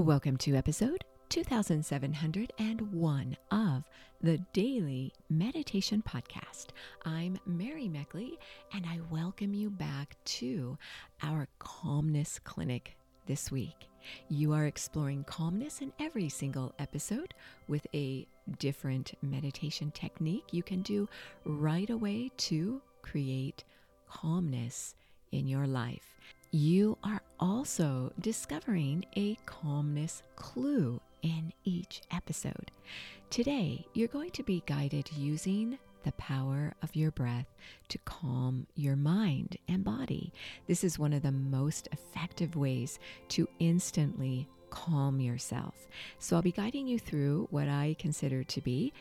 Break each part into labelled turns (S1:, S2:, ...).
S1: Welcome to episode 2701 of the Daily Meditation Podcast. I'm Mary Meckley, and I welcome you back to our Calmness Clinic this week. You are exploring calmness in every single episode with a different meditation technique you can do right away to create calmness in your life. You are also discovering a calmness clue in each episode. Today, you're going to be guided using the power of your breath to calm your mind and body. This is one of the most effective ways to instantly calm yourself. So, I'll be guiding you through what I consider to be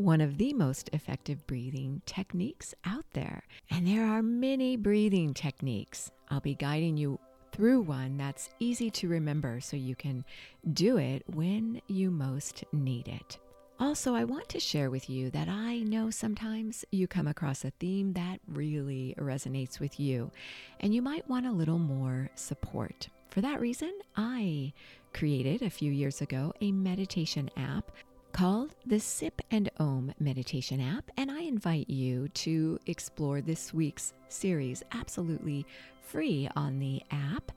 S1: one of the most effective breathing techniques out there. And there are many breathing techniques. I'll be guiding you through one that's easy to remember so you can do it when you most need it. Also, I want to share with you that I know sometimes you come across a theme that really resonates with you, and you might want a little more support. For that reason, I created a few years ago a meditation app called the Sip and Om meditation app, and I invite you to explore this week's series absolutely free on the app.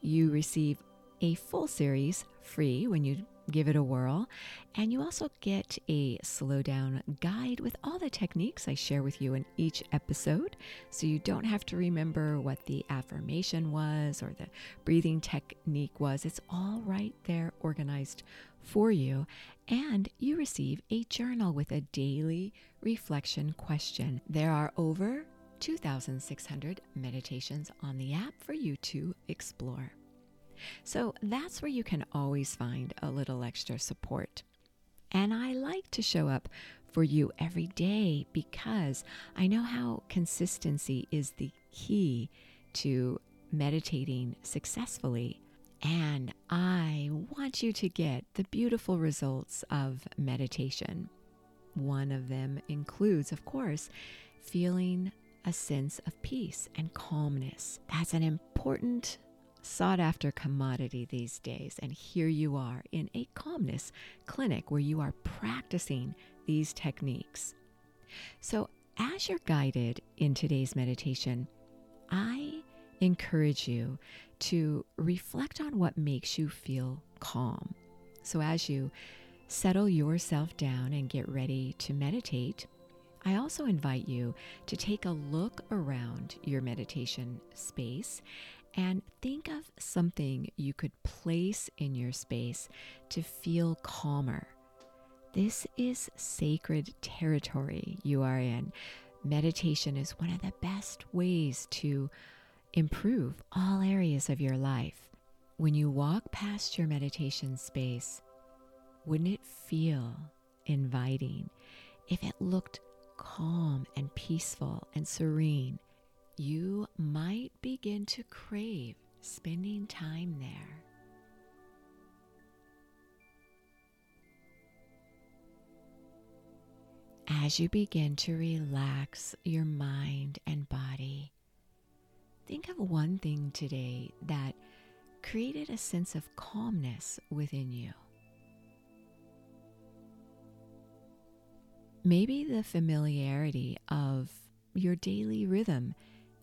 S1: You receive a full series free when you give it a whirl. And you also get a slow down guide with all the techniques I share with you in each episode. So you don't have to remember what the affirmation was or the breathing technique was. It's all right there organized for you. And you receive a journal with a daily reflection question. There are over 2,600 meditations on the app for you to explore. So that's where you can always find a little extra support. And I like to show up for you every day because I know how consistency is the key to meditating successfully. And I want you to get the beautiful results of meditation. One of them includes, of course, feeling a sense of peace and calmness. That's an important sought after commodity these days. And here you are in a calmness clinic where you are practicing these techniques. So, as you're guided in today's meditation, I encourage you to reflect on what makes you feel calm. So, as you settle yourself down and get ready to meditate, I also invite you to take a look around your meditation space and think of something you could place in your space to feel calmer. This is sacred territory you are in. Meditation is one of the best ways to improve all areas of your life. When you walk past your meditation space, wouldn't it feel inviting if it looked calm and peaceful and serene? You might begin to crave spending time there. As you begin to relax your mind and body, think of one thing today that created a sense of calmness within you. Maybe the familiarity of your daily rhythm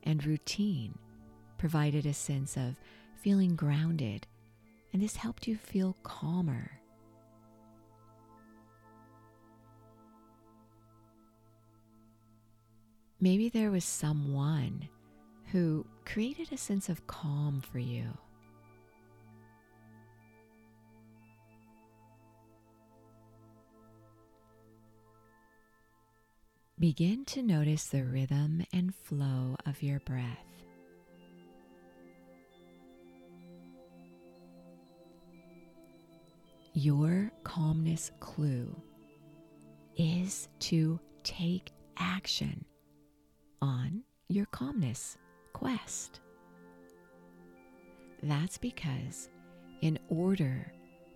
S1: and routine provided a sense of feeling grounded, and this helped you feel calmer. Maybe there was someone who created a sense of calm for you. Begin to notice the rhythm and flow of your breath. Your calmness clue is to take action on your calmness quest. That's because, in order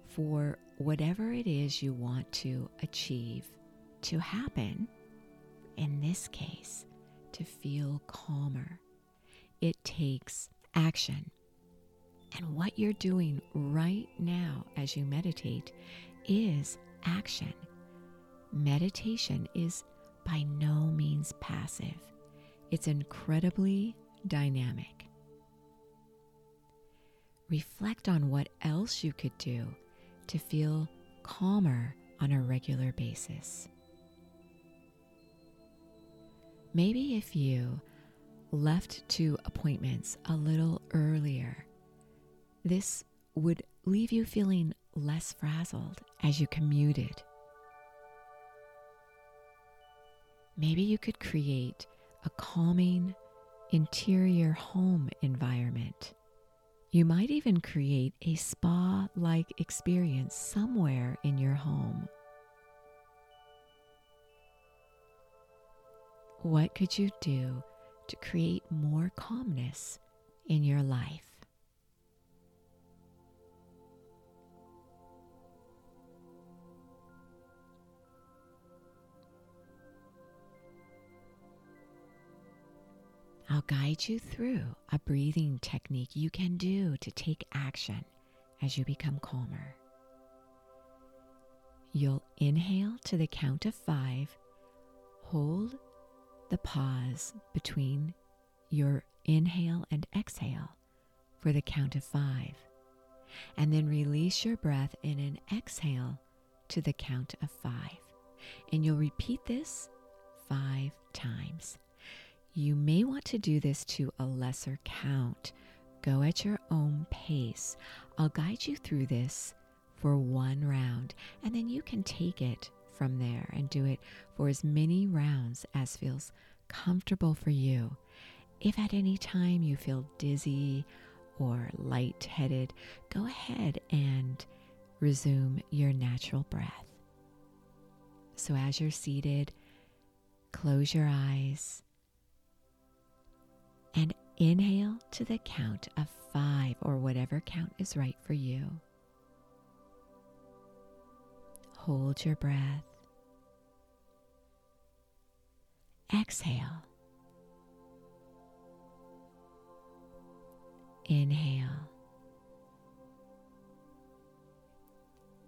S1: for whatever it is you want to achieve to happen, in this case, to feel calmer. It takes action. And what you're doing right now as you meditate is action. Meditation is by no means passive, it's incredibly dynamic. Reflect on what else you could do to feel calmer on a regular basis. Maybe if you left to appointments a little earlier, this would leave you feeling less frazzled as you commuted. Maybe you could create a calming interior home environment. You might even create a spa like experience somewhere in your home. What could you do to create more calmness in your life? I'll guide you through a breathing technique you can do to take action as you become calmer. You'll inhale to the count of five, hold the pause between your inhale and exhale for the count of five, and then release your breath in an exhale to the count of five. And you'll repeat this five times. You may want to do this to a lesser count. Go at your own pace. I'll guide you through this for one round, and then you can take it from there and do it for as many rounds as feels comfortable for you. If at any time you feel dizzy or lightheaded, go ahead and resume your natural breath. So, as you're seated, close your eyes and inhale to the count of five or whatever count is right for you. Hold your breath. Exhale. Inhale.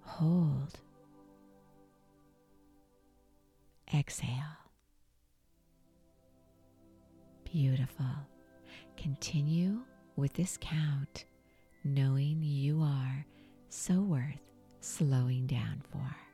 S1: Hold. Exhale. Beautiful. Continue with this count, knowing you are so worth slowing down for.